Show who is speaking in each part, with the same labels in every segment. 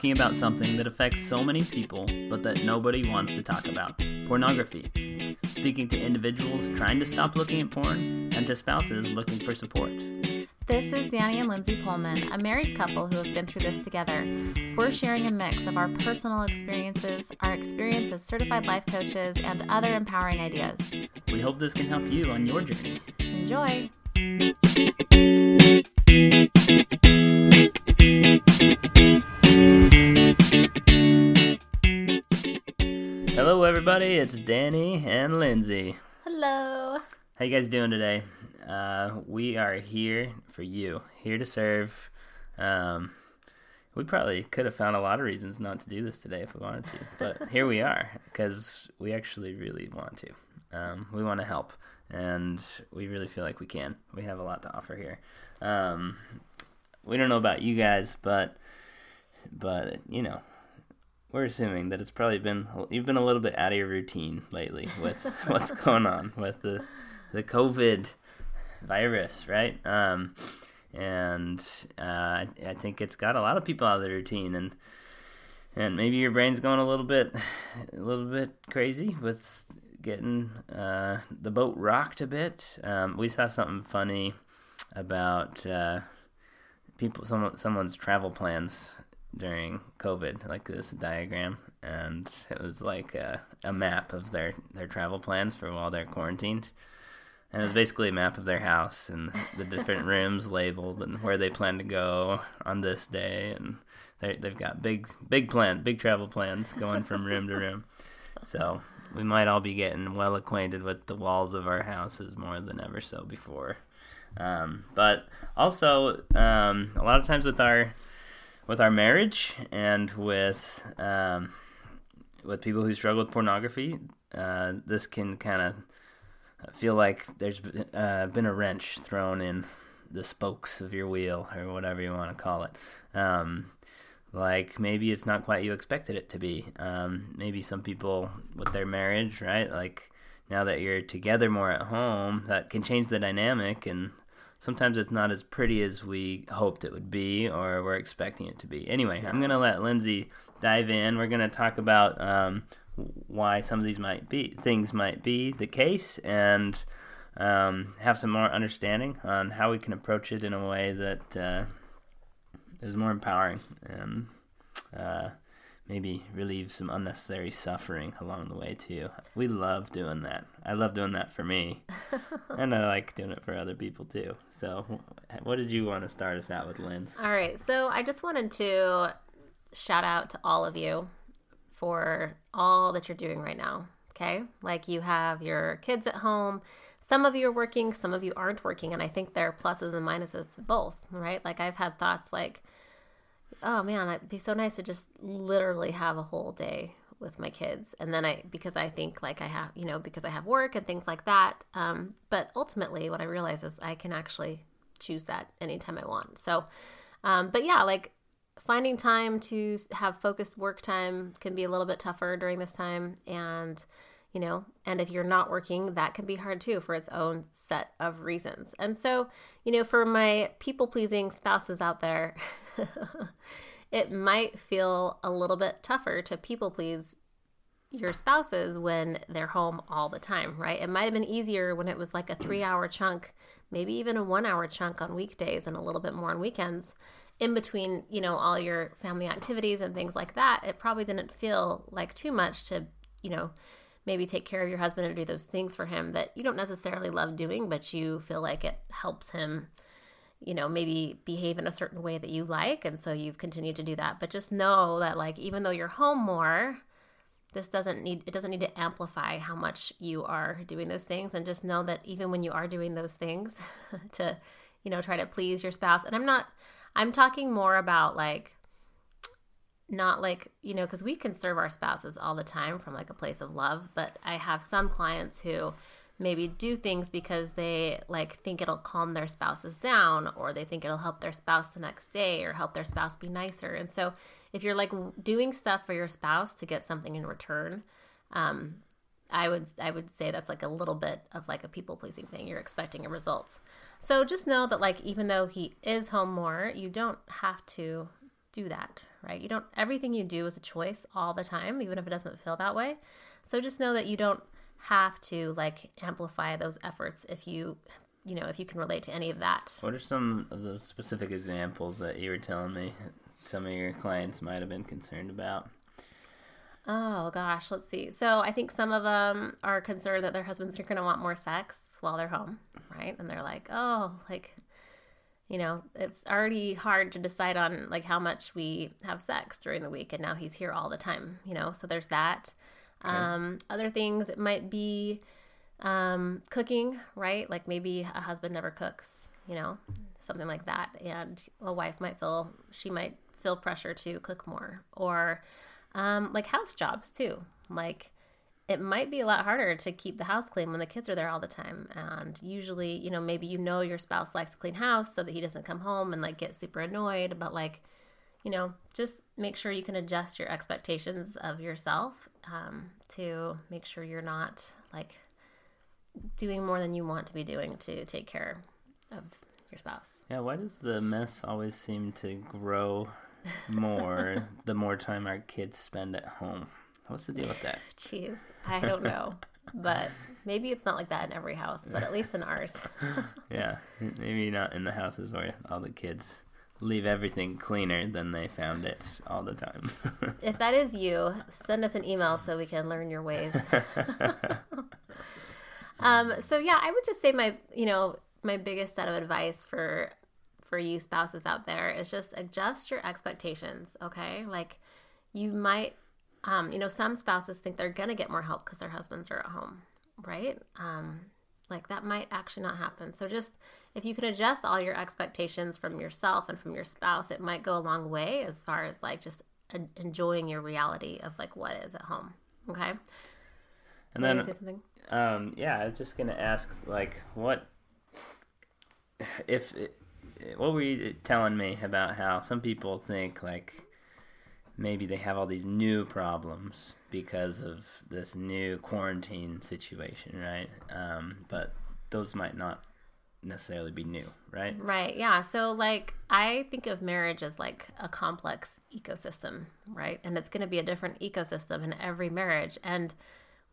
Speaker 1: talking about something that affects so many people but that nobody wants to talk about pornography. Speaking to individuals trying to stop looking at porn and to spouses looking for support.
Speaker 2: This is Danny and Lindsay Pullman, a married couple who have been through this together. We're sharing a mix of our personal experiences, our experience as certified life coaches, and other empowering ideas.
Speaker 1: We hope this can help you on your journey.
Speaker 2: Enjoy!
Speaker 1: Everybody. It's Danny and Lindsay.
Speaker 2: Hello.
Speaker 1: How you guys doing today? Uh, we are here for you, here to serve. Um, we probably could have found a lot of reasons not to do this today if we wanted to, but here we are because we actually really want to. Um, we want to help, and we really feel like we can. We have a lot to offer here. Um, we don't know about you guys, but but you know, we're assuming that it's probably been you've been a little bit out of your routine lately with what's going on with the the COVID virus, right? Um, and uh, I think it's got a lot of people out of their routine, and and maybe your brain's going a little bit a little bit crazy with getting uh, the boat rocked a bit. Um, we saw something funny about uh, people someone someone's travel plans during COVID, like this diagram, and it was like a, a map of their their travel plans for while they're quarantined. And it was basically a map of their house and the different rooms labeled and where they plan to go on this day. And they they've got big big plan big travel plans going from room to room. So we might all be getting well acquainted with the walls of our houses more than ever so before. Um, but also, um, a lot of times with our with our marriage and with um, with people who struggle with pornography, uh, this can kind of feel like there's uh, been a wrench thrown in the spokes of your wheel or whatever you want to call it. Um, like maybe it's not quite you expected it to be. Um, maybe some people with their marriage, right? Like now that you're together more at home, that can change the dynamic and sometimes it's not as pretty as we hoped it would be or we're expecting it to be. Anyway, I'm going to let Lindsay dive in. We're going to talk about um, why some of these might be things might be the case and um, have some more understanding on how we can approach it in a way that uh, is more empowering and uh, maybe relieve some unnecessary suffering along the way too. We love doing that. I love doing that for me, and I like doing it for other people too. So, what did you want to start us out with, Linz?
Speaker 2: All right. So I just wanted to shout out to all of you for all that you're doing right now. Okay. Like you have your kids at home. Some of you are working, some of you aren't working. And I think there are pluses and minuses to both, right? Like I've had thoughts like, oh man, it'd be so nice to just literally have a whole day with my kids. And then I, because I think like I have, you know, because I have work and things like that. Um, but ultimately, what I realize is I can actually choose that anytime I want. So, um, but yeah, like finding time to have focused work time can be a little bit tougher during this time and you know and if you're not working that can be hard too for its own set of reasons. And so you know for my people pleasing spouses out there it might feel a little bit tougher to people please your spouses when they're home all the time right? It might have been easier when it was like a three hour chunk maybe even a one hour chunk on weekdays and a little bit more on weekends. In between, you know, all your family activities and things like that, it probably didn't feel like too much to, you know, maybe take care of your husband and do those things for him that you don't necessarily love doing, but you feel like it helps him, you know, maybe behave in a certain way that you like. And so you've continued to do that. But just know that, like, even though you're home more, this doesn't need it doesn't need to amplify how much you are doing those things and just know that even when you are doing those things to you know try to please your spouse and i'm not I'm talking more about like not like, you know, because we can serve our spouses all the time from like a place of love, but I have some clients who maybe do things because they like think it'll calm their spouses down or they think it'll help their spouse the next day or help their spouse be nicer. And so if you're like doing stuff for your spouse to get something in return, um, I would I would say that's like a little bit of like a people pleasing thing. You're expecting a results. So just know that like even though he is home more, you don't have to do that, right? You don't, everything you do is a choice all the time, even if it doesn't feel that way. So just know that you don't have to like amplify those efforts if you, you know, if you can relate to any of that.
Speaker 1: What are some of the specific examples that you were telling me some of your clients might have been concerned about?
Speaker 2: Oh gosh, let's see. So I think some of them are concerned that their husbands are going to want more sex while they're home, right? And they're like, "Oh, like you know, it's already hard to decide on like how much we have sex during the week and now he's here all the time, you know. So there's that. Okay. Um other things it might be um cooking, right? Like maybe a husband never cooks, you know, something like that and a wife might feel she might feel pressure to cook more or um, like house jobs too. Like it might be a lot harder to keep the house clean when the kids are there all the time. And usually, you know, maybe you know your spouse likes a clean house so that he doesn't come home and like get super annoyed. But like, you know, just make sure you can adjust your expectations of yourself um, to make sure you're not like doing more than you want to be doing to take care of your spouse.
Speaker 1: Yeah, why does the mess always seem to grow more the more time our kids spend at home. What's the deal with that?
Speaker 2: Jeez, I don't know. but maybe it's not like that in every house, but at least in ours.
Speaker 1: yeah, maybe not in the houses where all the kids leave everything cleaner than they found it all the time.
Speaker 2: if that is you, send us an email so we can learn your ways. um, so yeah, I would just say my, you know, my biggest set of advice for for you spouses out there is just adjust your expectations, okay? Like you might um, you know, some spouses think they're going to get more help because their husbands are at home, right? Um, like that might actually not happen. So just if you can adjust all your expectations from yourself and from your spouse, it might go a long way as far as like just enjoying your reality of like what is at home. Okay.
Speaker 1: And then, say something? Um, yeah, I was just gonna ask, like, what if what were you telling me about how some people think like maybe they have all these new problems because of this new quarantine situation, right? Um, but those might not necessarily be new, right?
Speaker 2: Right. Yeah. So like I think of marriage as like a complex ecosystem, right? And it's going to be a different ecosystem in every marriage and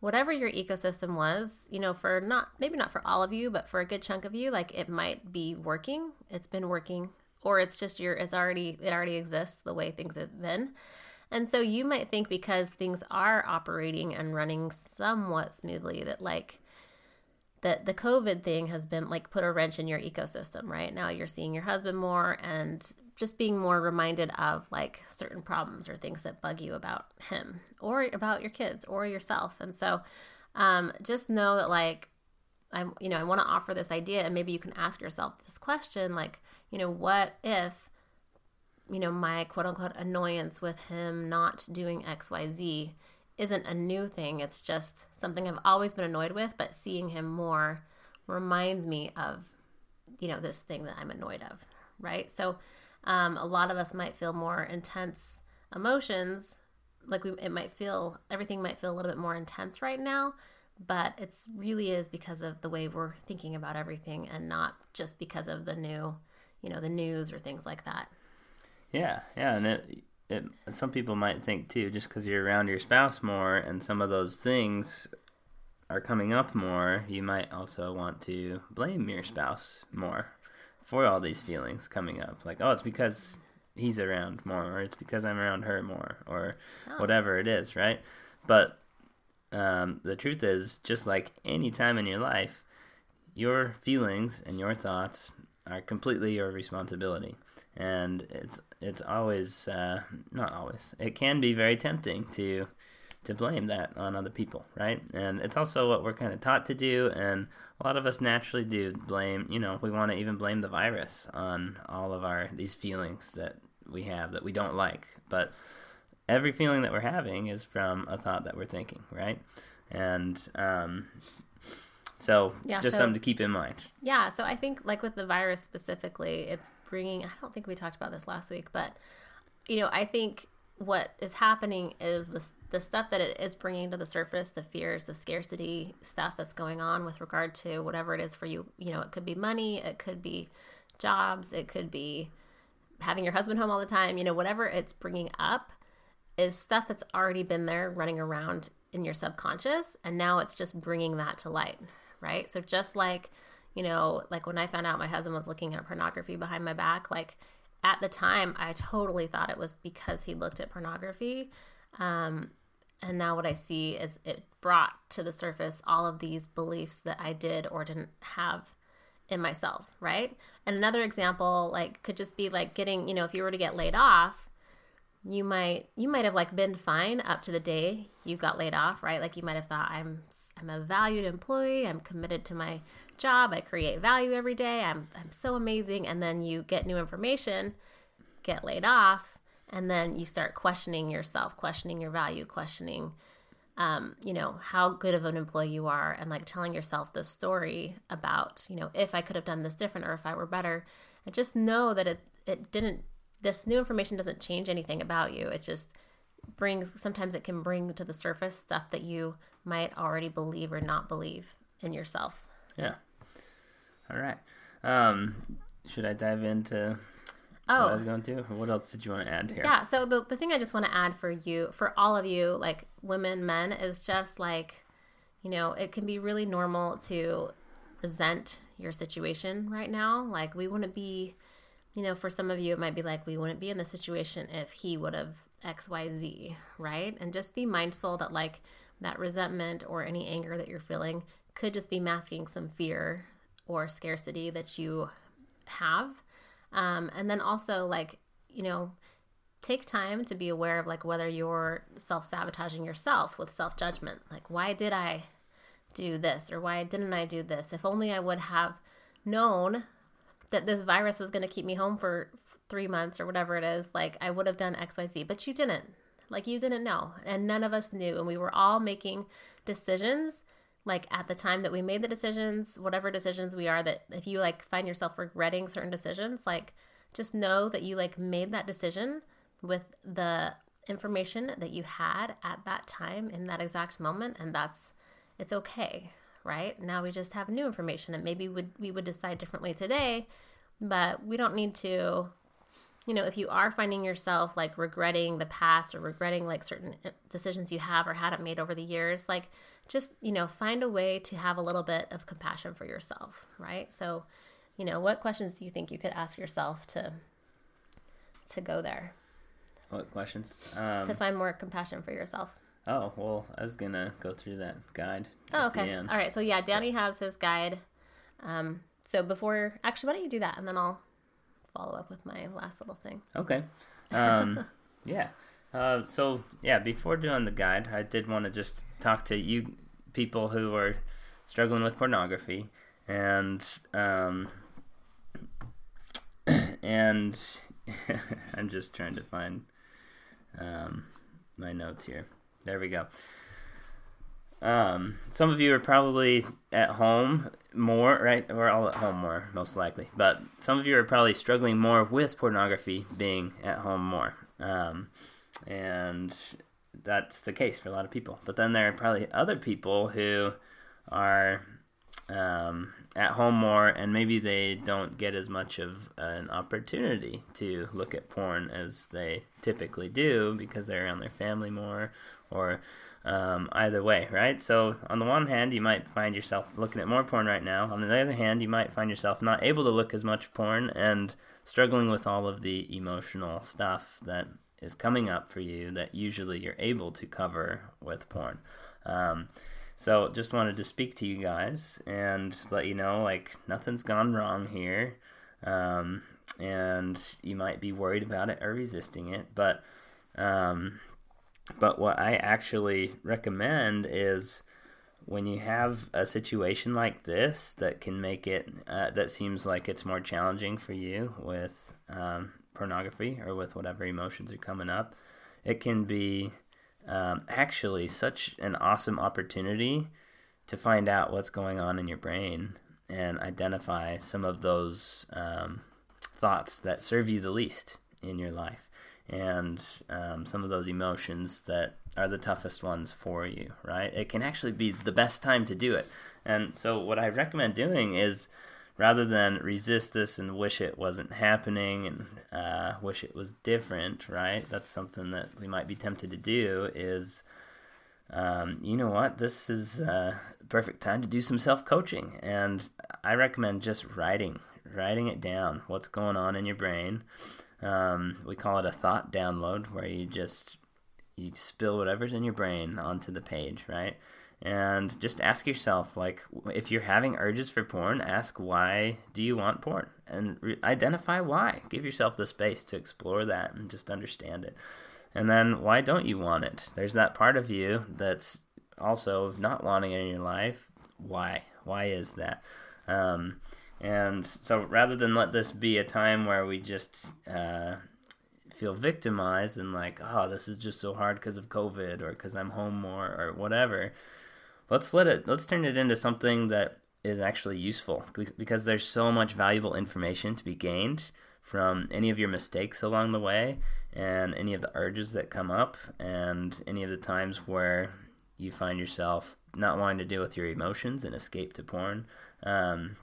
Speaker 2: whatever your ecosystem was, you know, for not maybe not for all of you, but for a good chunk of you, like it might be working. It's been working or it's just your it's already it already exists the way things have been. And so you might think because things are operating and running somewhat smoothly that like that the COVID thing has been like put a wrench in your ecosystem, right? Now you're seeing your husband more and just being more reminded of like certain problems or things that bug you about him or about your kids or yourself. And so um, just know that like I you know, I want to offer this idea and maybe you can ask yourself this question like, you know, what if you know, my quote unquote annoyance with him not doing XYZ isn't a new thing. It's just something I've always been annoyed with, but seeing him more reminds me of, you know, this thing that I'm annoyed of, right? So um, a lot of us might feel more intense emotions. Like we, it might feel, everything might feel a little bit more intense right now, but it's really is because of the way we're thinking about everything and not just because of the new, you know, the news or things like that.
Speaker 1: Yeah, yeah, and it, it some people might think too, just because you're around your spouse more, and some of those things are coming up more, you might also want to blame your spouse more for all these feelings coming up. Like, oh, it's because he's around more, or it's because I'm around her more, or oh. whatever it is, right? But um, the truth is, just like any time in your life, your feelings and your thoughts are completely your responsibility. And it's it's always uh, not always it can be very tempting to to blame that on other people right? And it's also what we're kind of taught to do and a lot of us naturally do blame you know we want to even blame the virus on all of our these feelings that we have that we don't like. But every feeling that we're having is from a thought that we're thinking right and um, so yeah, just so, something to keep in mind.
Speaker 2: Yeah. So I think like with the virus specifically, it's bringing, I don't think we talked about this last week, but you know, I think what is happening is the, the stuff that it is bringing to the surface, the fears, the scarcity stuff that's going on with regard to whatever it is for you. You know, it could be money, it could be jobs, it could be having your husband home all the time, you know, whatever it's bringing up is stuff that's already been there running around in your subconscious. And now it's just bringing that to light, right? So just like, you know, like when I found out my husband was looking at pornography behind my back, like at the time, I totally thought it was because he looked at pornography. Um, and now what I see is it brought to the surface all of these beliefs that I did or didn't have in myself, right? And another example like could just be like getting, you know, if you were to get laid off, you might you might have like been fine up to the day you got laid off, right? Like you might have thought I'm I'm a valued employee, I'm committed to my job, I create value every day. I'm I'm so amazing and then you get new information, get laid off, and then you start questioning yourself, questioning your value, questioning um, you know, how good of an employee you are and like telling yourself this story about, you know, if I could have done this different or if I were better. And just know that it, it didn't, this new information doesn't change anything about you. It just brings, sometimes it can bring to the surface stuff that you might already believe or not believe in yourself.
Speaker 1: Yeah. All right. Um, should I dive into
Speaker 2: Oh,
Speaker 1: what I was going to? What else did you want to add here?
Speaker 2: Yeah. So the, the thing I just want to add for you, for all of you, like women, men, is just like, you know, it can be really normal to resent your situation right now. Like, we want to be, you know, for some of you, it might be like, we wouldn't be in this situation if he would have XYZ, right? And just be mindful that, like, that resentment or any anger that you're feeling could just be masking some fear or scarcity that you have um, and then also, like, you know, take time to be aware of like whether you're self sabotaging yourself with self judgment. Like, why did I do this or why didn't I do this? If only I would have known that this virus was going to keep me home for three months or whatever it is, like, I would have done XYZ, but you didn't. Like, you didn't know. And none of us knew. And we were all making decisions like at the time that we made the decisions, whatever decisions we are, that if you like find yourself regretting certain decisions, like just know that you like made that decision with the information that you had at that time in that exact moment and that's it's okay right now we just have new information and maybe would we would decide differently today but we don't need to you know if you are finding yourself like regretting the past or regretting like certain uh, decisions you have or hadn't made over the years like just, you know, find a way to have a little bit of compassion for yourself, right? So, you know, what questions do you think you could ask yourself to to go there?
Speaker 1: What questions? Um,
Speaker 2: to find more compassion for yourself.
Speaker 1: Oh, well, I was going to go through that guide.
Speaker 2: Oh, okay. All right. So, yeah, Danny has his guide. Um, so, before, actually, why don't you do that? And then I'll follow up with my last little thing.
Speaker 1: Okay. Um, yeah. Uh, so yeah, before doing the guide, I did want to just talk to you people who are struggling with pornography, and um, and I'm just trying to find um, my notes here. There we go. Um, some of you are probably at home more, right? We're all at home more, most likely. But some of you are probably struggling more with pornography being at home more. Um, and that's the case for a lot of people. But then there are probably other people who are um, at home more, and maybe they don't get as much of an opportunity to look at porn as they typically do because they're around their family more, or um, either way, right? So, on the one hand, you might find yourself looking at more porn right now. On the other hand, you might find yourself not able to look as much porn and struggling with all of the emotional stuff that is coming up for you that usually you're able to cover with porn. Um, so just wanted to speak to you guys and let you know like nothing's gone wrong here. Um, and you might be worried about it or resisting it, but um, but what I actually recommend is when you have a situation like this that can make it uh, that seems like it's more challenging for you with um, pornography or with whatever emotions are coming up, it can be um, actually such an awesome opportunity to find out what's going on in your brain and identify some of those um, thoughts that serve you the least in your life and um, some of those emotions that are the toughest ones for you, right? It can actually be the best time to do it. And so, what I recommend doing is rather than resist this and wish it wasn't happening and uh, wish it was different, right? That's something that we might be tempted to do. Is um, you know what? This is a perfect time to do some self coaching, and I recommend just writing, writing it down. What's going on in your brain? Um, we call it a thought download, where you just you spill whatever's in your brain onto the page, right? And just ask yourself, like, if you're having urges for porn, ask why do you want porn, and re- identify why. Give yourself the space to explore that and just understand it. And then why don't you want it? There's that part of you that's also not wanting it in your life. Why? Why is that? Um, and so rather than let this be a time where we just uh, feel victimized and like, oh, this is just so hard because of COVID or because I'm home more or whatever, let's let it, let's turn it into something that is actually useful because there's so much valuable information to be gained from any of your mistakes along the way and any of the urges that come up and any of the times where you find yourself not wanting to deal with your emotions and escape to porn. Um,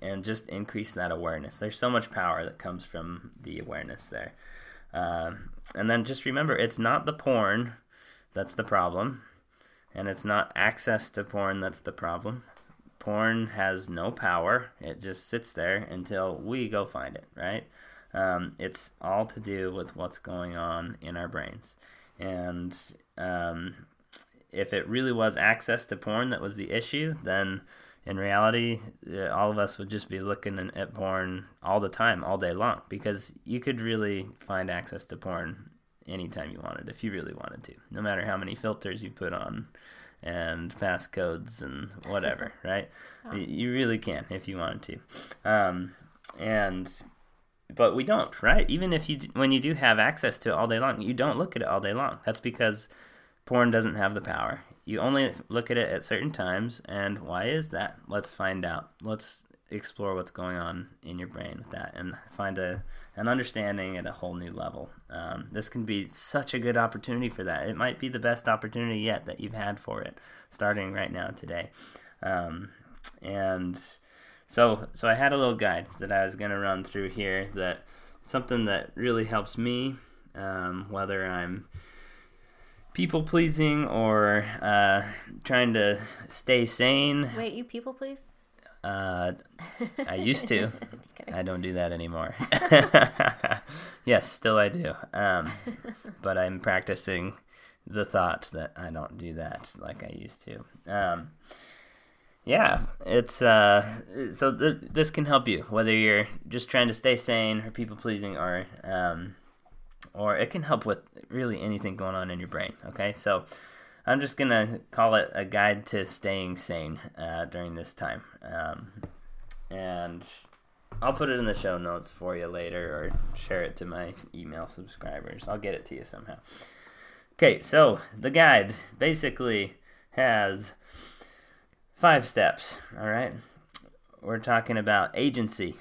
Speaker 1: and just increase that awareness. There's so much power that comes from the awareness there. Um, and then just remember it's not the porn that's the problem and it's not access to porn that's the problem. Porn has no power. It just sits there until we go find it right? Um, it's all to do with what's going on in our brains. And um, if it really was access to porn that was the issue, then in reality, uh, all of us would just be looking at porn all the time, all day long, because you could really find access to porn anytime you wanted, if you really wanted to, no matter how many filters you put on and passcodes and whatever, right? Oh. You really can if you wanted to. Um, and but we don't, right? Even if you when you do have access to it all day long, you don't look at it all day long. That's because porn doesn't have the power. You only look at it at certain times, and why is that? Let's find out. Let's explore what's going on in your brain with that, and find a an understanding at a whole new level. Um, this can be such a good opportunity for that. It might be the best opportunity yet that you've had for it, starting right now today, um, and so so I had a little guide that I was going to run through here that something that really helps me, um, whether I'm people pleasing or uh, trying to stay sane.
Speaker 2: Wait, you people please?
Speaker 1: Uh, I used to. I don't do that anymore. yes, still I do. Um, but I'm practicing the thought that I don't do that like I used to. Um, yeah, it's uh, so th- this can help you whether you're just trying to stay sane or people pleasing, or um, or it can help with really anything going on in your brain. Okay, so I'm just gonna call it a guide to staying sane uh, during this time, um, and I'll put it in the show notes for you later, or share it to my email subscribers. I'll get it to you somehow. Okay, so the guide basically has Five steps, all right? We're talking about agency,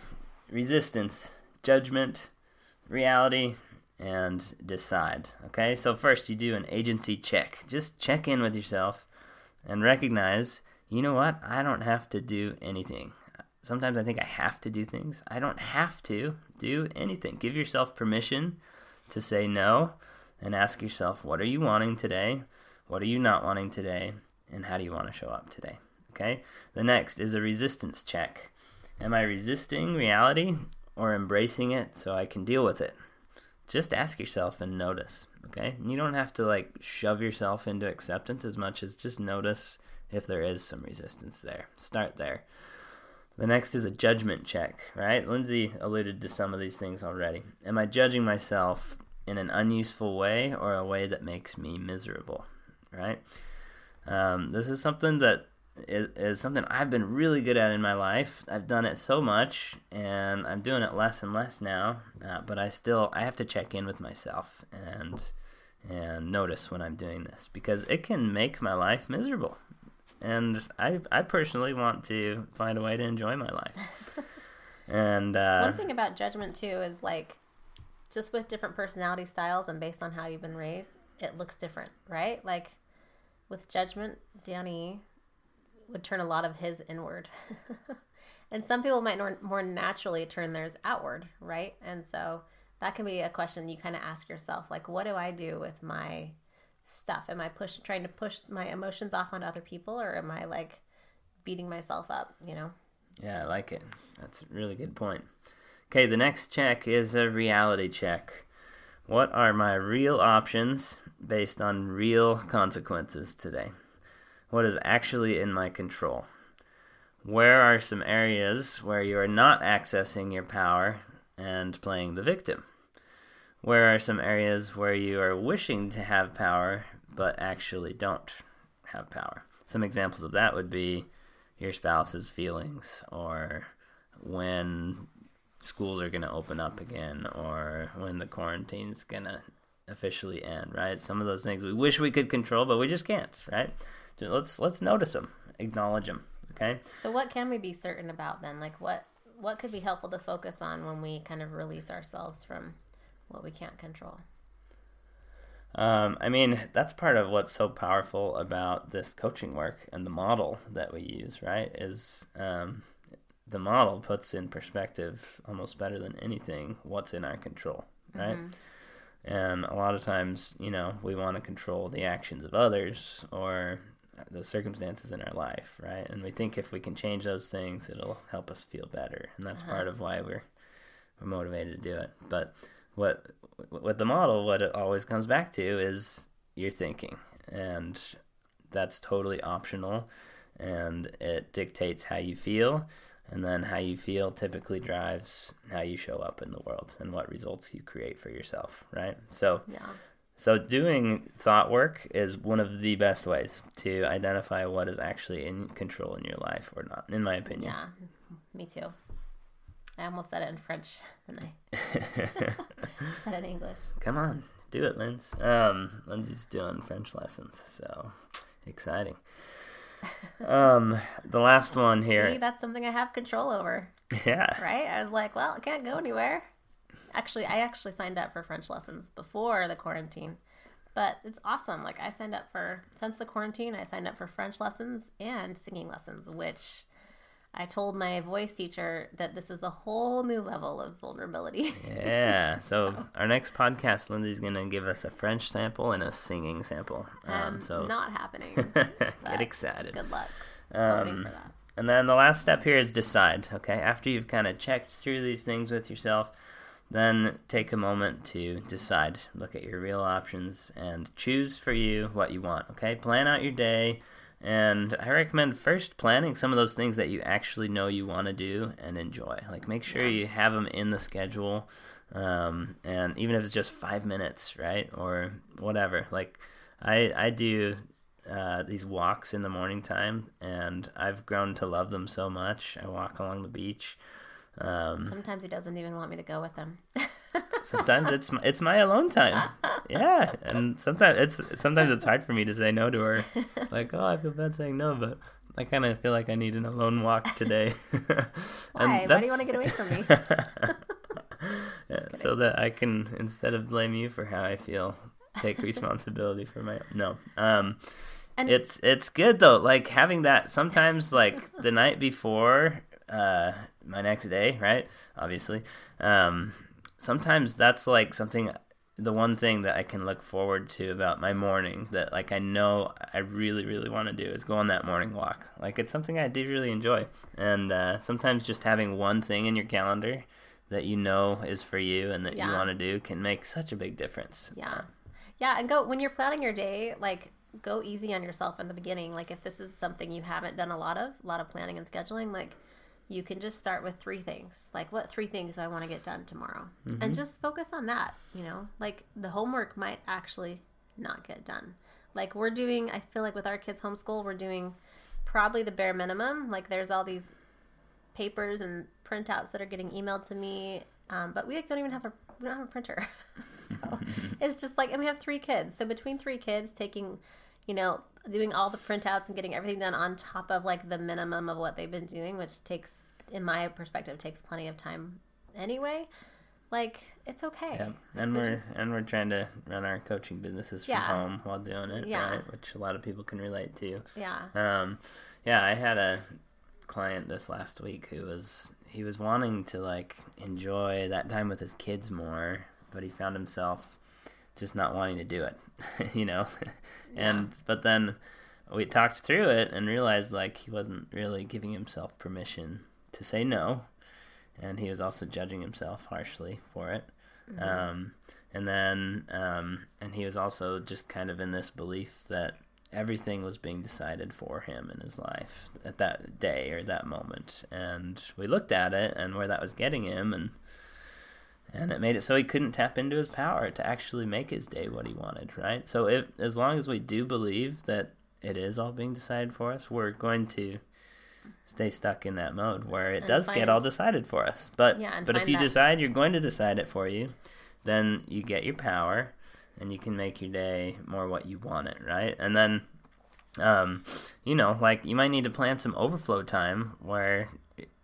Speaker 1: resistance, judgment, reality, and decide. Okay, so first you do an agency check. Just check in with yourself and recognize, you know what? I don't have to do anything. Sometimes I think I have to do things. I don't have to do anything. Give yourself permission to say no and ask yourself, what are you wanting today? What are you not wanting today? And how do you want to show up today? Okay. The next is a resistance check. Am I resisting reality or embracing it so I can deal with it? Just ask yourself and notice. Okay. You don't have to like shove yourself into acceptance as much as just notice if there is some resistance there. Start there. The next is a judgment check, right? Lindsay alluded to some of these things already. Am I judging myself in an unuseful way or a way that makes me miserable, right? Um, this is something that is, is something I've been really good at in my life. I've done it so much, and I'm doing it less and less now. Uh, but I still I have to check in with myself and and notice when I'm doing this because it can make my life miserable. And I I personally want to find a way to enjoy my life. and uh,
Speaker 2: one thing about judgment too is like just with different personality styles and based on how you've been raised, it looks different, right? Like with judgment, Danny would turn a lot of his inward. and some people might nor- more naturally turn theirs outward, right? And so that can be a question you kind of ask yourself, like, what do I do with my stuff? Am I push trying to push my emotions off onto other people, or am I like beating myself up? You know?
Speaker 1: Yeah, I like it. That's a really good point. Okay, the next check is a reality check. What are my real options based on real consequences today? What is actually in my control? Where are some areas where you are not accessing your power and playing the victim? Where are some areas where you are wishing to have power but actually don't have power? Some examples of that would be your spouse's feelings or when schools are going to open up again or when the quarantine's going to officially end, right? Some of those things we wish we could control, but we just can't, right? Let's let's notice them, acknowledge them, okay?
Speaker 2: So what can we be certain about then? Like what what could be helpful to focus on when we kind of release ourselves from what we can't control?
Speaker 1: Um, I mean, that's part of what's so powerful about this coaching work and the model that we use, right? Is um, the model puts in perspective almost better than anything what's in our control, right? Mm-hmm. And a lot of times, you know, we want to control the actions of others or the circumstances in our life, right? And we think if we can change those things, it'll help us feel better, and that's uh-huh. part of why we're we're motivated to do it. But what with the model, what it always comes back to is your thinking, and that's totally optional, and it dictates how you feel, and then how you feel typically drives how you show up in the world and what results you create for yourself, right? So.
Speaker 2: Yeah
Speaker 1: so, doing thought work is one of the best ways to identify what is actually in control in your life or not, in my opinion.
Speaker 2: Yeah, me too. I almost said it in French, and I said it in English.
Speaker 1: Come on, do it, Linz. Um, Lindsay's doing French lessons, so exciting. Um, the last one here.
Speaker 2: See, that's something I have control over.
Speaker 1: Yeah.
Speaker 2: Right? I was like, well, I can't go anywhere actually I actually signed up for French lessons before the quarantine. But it's awesome. Like I signed up for since the quarantine, I signed up for French lessons and singing lessons, which I told my voice teacher that this is a whole new level of vulnerability.
Speaker 1: Yeah. So, so. our next podcast, Lindsay's going to give us a French sample and a singing sample.
Speaker 2: Um, so not happening.
Speaker 1: get excited.
Speaker 2: Good luck.
Speaker 1: Um, and then the last step here is decide. Okay, after you've kind of checked through these things with yourself, then take a moment to decide. Look at your real options and choose for you what you want. Okay, plan out your day. And I recommend first planning some of those things that you actually know you want to do and enjoy. Like, make sure you have them in the schedule. Um, and even if it's just five minutes, right? Or whatever. Like, I, I do uh, these walks in the morning time, and I've grown to love them so much. I walk along the beach
Speaker 2: um, sometimes he doesn't even want me to go with him.
Speaker 1: sometimes it's my, it's my alone time. Yeah, and sometimes it's sometimes it's hard for me to say no to her. Like, oh, I feel bad saying no, but I kind of feel like I need an alone walk today.
Speaker 2: Why? Why do you want to get away from me?
Speaker 1: so that I can instead of blame you for how I feel, take responsibility for my no. Um, and it's it's good though. Like having that sometimes like the night before uh, my next day, right? Obviously. Um, sometimes that's like something, the one thing that I can look forward to about my morning that like I know I really, really want to do is go on that morning walk. Like it's something I do really enjoy. And uh, sometimes just having one thing in your calendar that you know is for you and that yeah. you want to do can make such a big difference.
Speaker 2: Yeah. Yeah. And go, when you're planning your day, like, go easy on yourself in the beginning. Like if this is something you haven't done a lot of, a lot of planning and scheduling, like you can just start with three things. Like, what three things do I want to get done tomorrow? Mm-hmm. And just focus on that. You know, like the homework might actually not get done. Like, we're doing, I feel like with our kids' homeschool, we're doing probably the bare minimum. Like, there's all these papers and printouts that are getting emailed to me. Um, but we don't even have a we don't have a printer. so it's just like, and we have three kids. So between three kids, taking you know, doing all the printouts and getting everything done on top of like the minimum of what they've been doing, which takes, in my perspective, takes plenty of time anyway. Like it's okay.
Speaker 1: Yeah, and we're just... and we're trying to run our coaching businesses from yeah. home while doing it, yeah. right? Which a lot of people can relate to.
Speaker 2: Yeah.
Speaker 1: Um, yeah, I had a client this last week who was he was wanting to like enjoy that time with his kids more, but he found himself just not wanting to do it, you know. and
Speaker 2: Yeah.
Speaker 1: but then we talked through it and realized like he wasn't really giving himself permission to say no, and he was also judging himself harshly for it. Um, and then um, and he was also just kind of in this belief that everything was being decided for him in his life at that day or that moment. And we looked at it and where that was getting him and and it made it so he couldn't tap into his power to actually make his day what he wanted, right? So if as long as we do believe that it is all being decided for us, we're going to stay stuck in that mode where it
Speaker 2: And
Speaker 1: does get all decided for us. But
Speaker 2: Yeah,
Speaker 1: but if you
Speaker 2: that-
Speaker 1: decide you're going to decide it for you, then you get your power and you can make your day more what you want it, right? And then um, you know, like you might need to plan some overflow time where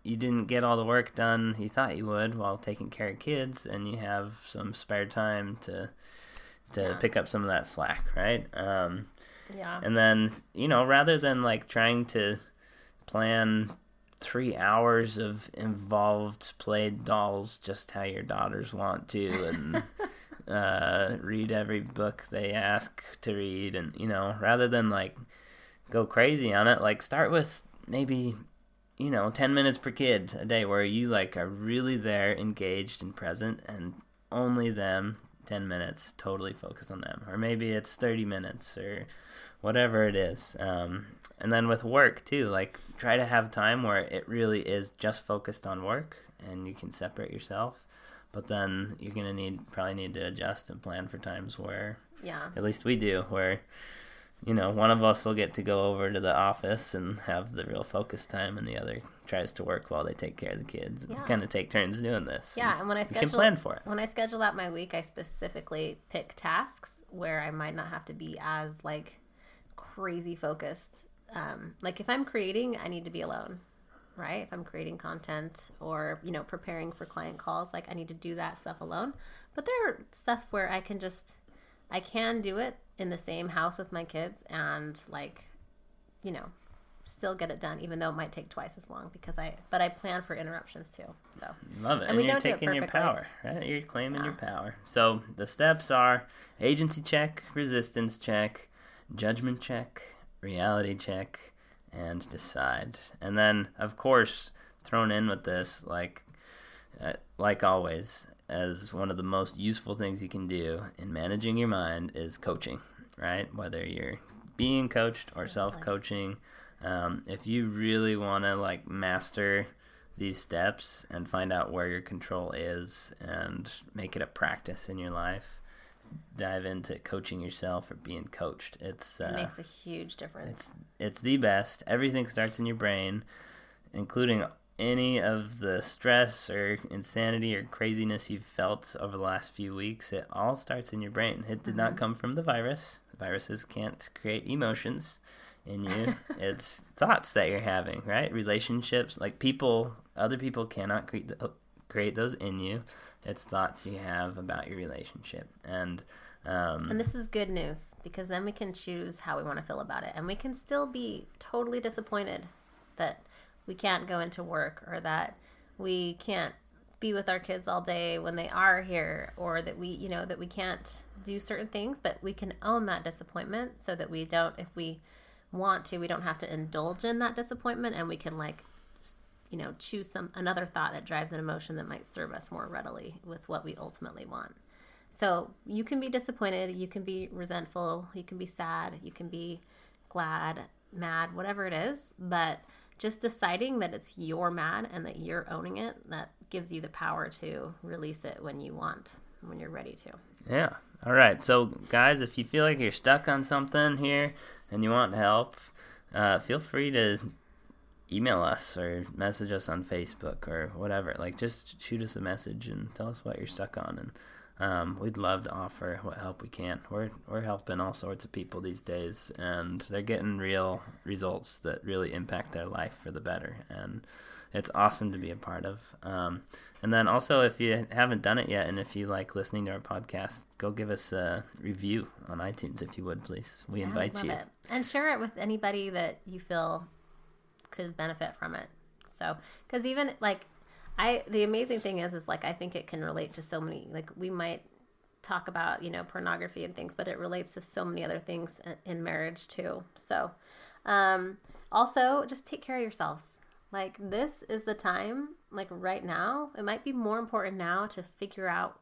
Speaker 1: you didn't get all the work done you thought you would while taking care of kids and you have some spare time to to
Speaker 2: Yeah.
Speaker 1: pick up some of that slack, right? Um,
Speaker 2: Yeah.
Speaker 1: and then, you know, rather than like trying to plan three hours of involved play dolls just how your daughters want to and uh, read every book they ask to read and you know rather than like go crazy on it like start with maybe you know 10 minutes per kid a day where you like are really there engaged and present and only them 10 minutes totally focus on them. Or maybe it's 30 minutes or whatever it is. Um, and then with work too like try to have time where it really is just focused on work and you can separate yourself. But then you're gonna need probably need to adjust and plan for times where
Speaker 2: Yeah.
Speaker 1: at least we do where you know one of us will get to go over to the office and have the real focus time and the other tries to work while they take care of the kids
Speaker 2: Yeah.
Speaker 1: kind of take turns doing this
Speaker 2: Yeah, and when I schedule
Speaker 1: can plan for it
Speaker 2: when I schedule out my week, I specifically pick tasks where I might not have to be as like crazy focused. Um, like if I'm creating, I need to be alone, right? If I'm creating content or you know preparing for client calls, like I need to do that stuff alone. But there are stuff where I can just I can do it in the same house with my kids and like you know still get it done even though it might take twice as long because I but I plan for interruptions too. So
Speaker 1: Love it.
Speaker 2: And
Speaker 1: And,
Speaker 2: we
Speaker 1: you're
Speaker 2: don't do
Speaker 1: taking your power, right? You're claiming your power. So the steps are agency check, resistance check, judgment check, reality check, and decide. And then, of course, thrown in with this, like, uh, like always, as one of the most useful things you can do in managing your mind is coaching, right? Whether you're being coached or self-coaching, um, if you really want to like master these steps and find out where your control is and make it a practice in your life dive into coaching yourself or being coached it's
Speaker 2: it
Speaker 1: uh,
Speaker 2: makes a huge difference.
Speaker 1: it's it's the best everything starts in your brain including any of the stress or insanity or craziness you've felt over the last few weeks it all starts in your brain. It did not come from the virus. Viruses can't create emotions in you. It's thoughts that you're having right? Relationships like people other people cannot create the, create those in you. It's thoughts you have about your relationship. And um,
Speaker 2: And this is good news because then we can choose how we want to feel about it. And we can still be totally disappointed that we can't go into work or that we can't be with our kids all day when they are here or that we, you know, that we can't do certain things, but we can own that disappointment so that we don't, if we want to, we don't have to indulge in that disappointment and we can like you know choose some another thought that drives an emotion that might serve us more readily with what we ultimately want. So you can be disappointed, you can be resentful, you can be sad, you can be glad, mad, whatever it is, but just deciding that it's your mad and that you're owning it, that gives you the power to release it when you want, when you're ready to.
Speaker 1: Yeah. All right. So, guys, if you feel like you're stuck on something here and you want help, uh, feel free to email us or message us on Facebook or whatever. Like, just shoot us a message and tell us what you're stuck on, and um, we'd love to offer what help we can. We're we're helping all sorts of people these days, and they're getting real results that really impact their life for the better, and it's awesome to be a part of. Um, and then also, if you haven't done it yet, and if you like listening to our podcast, go give us a review on iTunes if you would, please. We
Speaker 2: Yeah,
Speaker 1: invite you.
Speaker 2: it. And share it with anybody that you feel could benefit from it. So, because even like I, the amazing thing is, is like I think it can relate to so many. Like we might talk about you know pornography and things, but it relates to so many other things in, marriage too. So, um, also just take care of yourselves. Like this is the time. Like right now, it might be more important now to figure out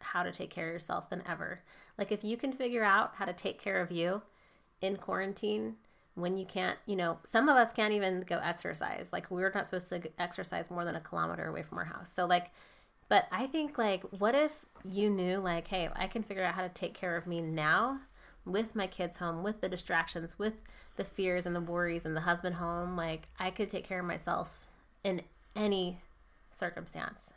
Speaker 2: how to take care of yourself than ever. Like if you can figure out how to take care of you in quarantine when you can't, you know, some of us can't even go exercise. Like we're not supposed to exercise more than a kilometer away from our house. So like but I think like what if you knew like, hey, I can figure out how to take care of me now with my kids home, with the distractions, with the fears and the worries and the husband home, like I could take care of myself in any circumstance.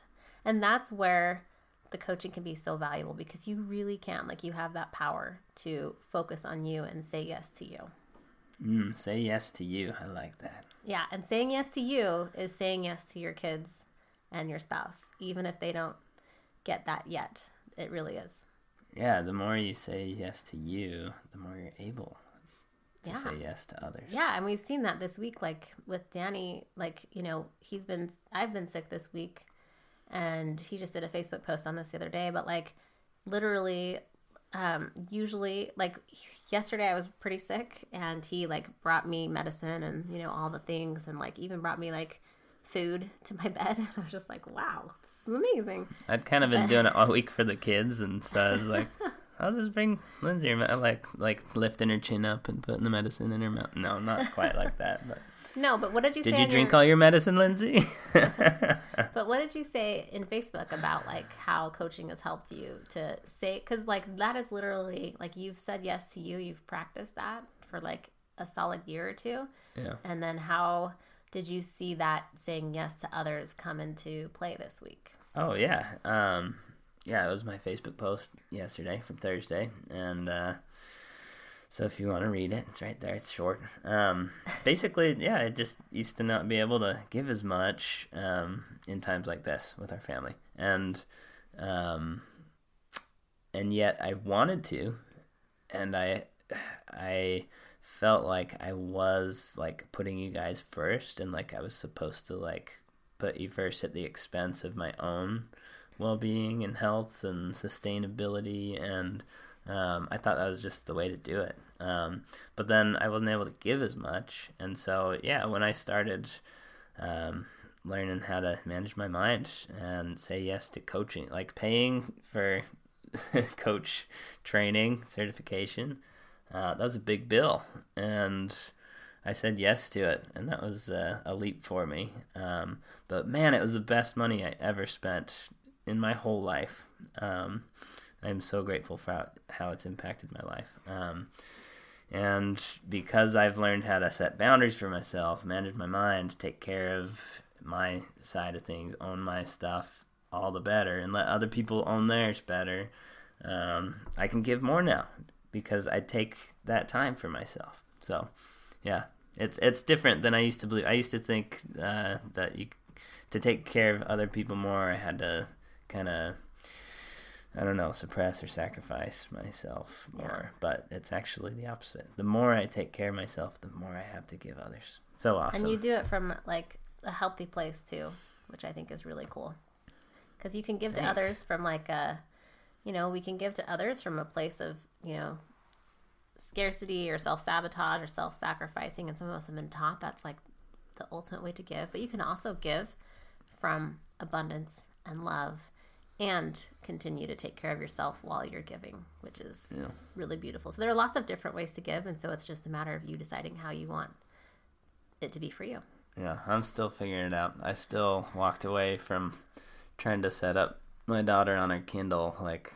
Speaker 2: And that's where the coaching can be so valuable because you really can like you have that power to focus on you and say yes to you.
Speaker 1: Mm, say yes to you. I like that.
Speaker 2: Yeah, and saying yes to you is saying yes to your kids and your spouse, even if they don't get that yet. It really is.
Speaker 1: Yeah, the more you say yes to you, the more you're able to yeah. say yes to others.
Speaker 2: Yeah, and we've seen that this week, like with Danny. Like you know, he's been I've been sick this week, and he just did a Facebook post on this the other day. But like, literally, um, usually like yesterday I was pretty sick and he like brought me medicine and you know all the things and like even brought me like food to my bed. and I was just like, wow, this is amazing.
Speaker 1: I'd kind of been doing it all week for the kids and so I was like, I'll just bring Lindsay like like lifting her chin up and putting the medicine in her mouth. No, not quite like that, but
Speaker 2: no, but what did you
Speaker 1: did
Speaker 2: say?
Speaker 1: Did you drink your... all your medicine, Lindsay?
Speaker 2: but what did you say in Facebook about like how coaching has helped you to say cuz like that is literally like you've said yes to you, you've practiced that for like a solid year or two.
Speaker 1: Yeah.
Speaker 2: And then how did you see that saying yes to others come into play this week?
Speaker 1: Oh yeah. Um yeah, it was my Facebook post yesterday from Thursday and uh so if you want to read it, it's right there. It's short. Um, basically, yeah, I just used to not be able to give as much um, in times like this with our family, and um, and yet I wanted to, and I I felt like I was like putting you guys first, and like I was supposed to like put you first at the expense of my own well being and health and sustainability and um, I thought that was just the way to do it. Um, but then I wasn't able to give as much. And so, yeah, when I started um, learning how to manage my mind and say yes to coaching, like paying for coach training certification, uh, that was a big bill. And I said yes to it. And that was uh, a leap for me. Um, but man, it was the best money I ever spent in my whole life. Um, I'm so grateful for how, it's impacted my life. Um, and because I've learned how to set boundaries for myself, manage my mind, take care of my side of things, own my stuff, all the better, and let other people own theirs better, um, I can give more now because I take that time for myself. So, yeah, it's it's different than I used to believe. I used to think uh, that you to take care of other people more, I had to kind of I don't know, suppress or sacrifice myself more. Yeah. But it's actually the opposite. The more I take care of myself, the more I have to give others. So awesome.
Speaker 2: And you do it from like a healthy place too, which I think is really cool. Because you can give Thanks. to others from like a, you know, we can give to others from a place of, you know, scarcity or self sabotage or self sacrificing. And some of us have been taught that's like the ultimate way to give. But you can also give from abundance and love and continue to take care of yourself while you're giving, which is yeah. really beautiful. So there are lots of different ways to give, and so it's just a matter of you deciding how you want it to be for you.
Speaker 1: Yeah, I'm still figuring it out. I still walked away from trying to set up my daughter on her Kindle, like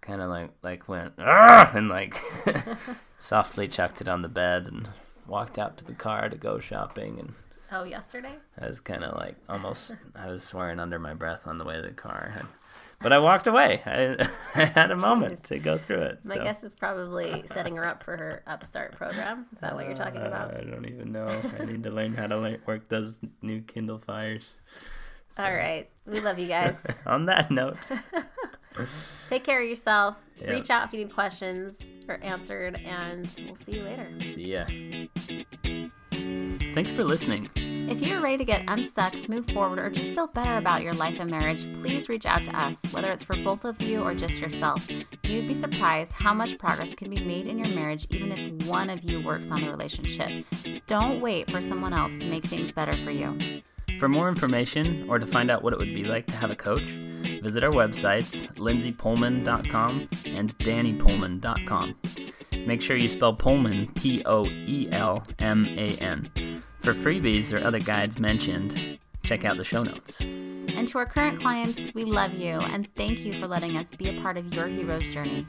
Speaker 1: kind of like like went and like softly chucked it on the bed and walked out to the car to go shopping and
Speaker 2: Oh, yesterday?
Speaker 1: I was kind of like almost, I was swearing under my breath on the way to the car. But I walked away. I, I had a moment Jeez. to go through it.
Speaker 2: My so. guess is probably setting her up for her Upstart program. Is that what you're talking about?
Speaker 1: Uh, I don't even know. I need to learn how to work those new Kindle Fires.
Speaker 2: So. All right. We love you guys.
Speaker 1: on that note,
Speaker 2: take care of yourself. Yep. Reach out if you need questions or answered, and we'll see you later.
Speaker 1: See ya. Thanks for listening.
Speaker 3: If you're ready to get unstuck, move forward, or just feel better about your life and marriage, please reach out to us, whether it's for both of you or just yourself. You'd be surprised how much progress can be made in your marriage even if one of you works on the relationship. Don't wait for someone else to make things better for you.
Speaker 1: For more information or to find out what it would be like to have a coach, visit our websites, lindsaypoelman.com and dannypoelman.com. Make sure you spell Poelman P O E L M A N. For freebies or other guides mentioned, check out the show notes.
Speaker 3: And to our current clients, we love you and thank you for letting us be a part of your hero's journey.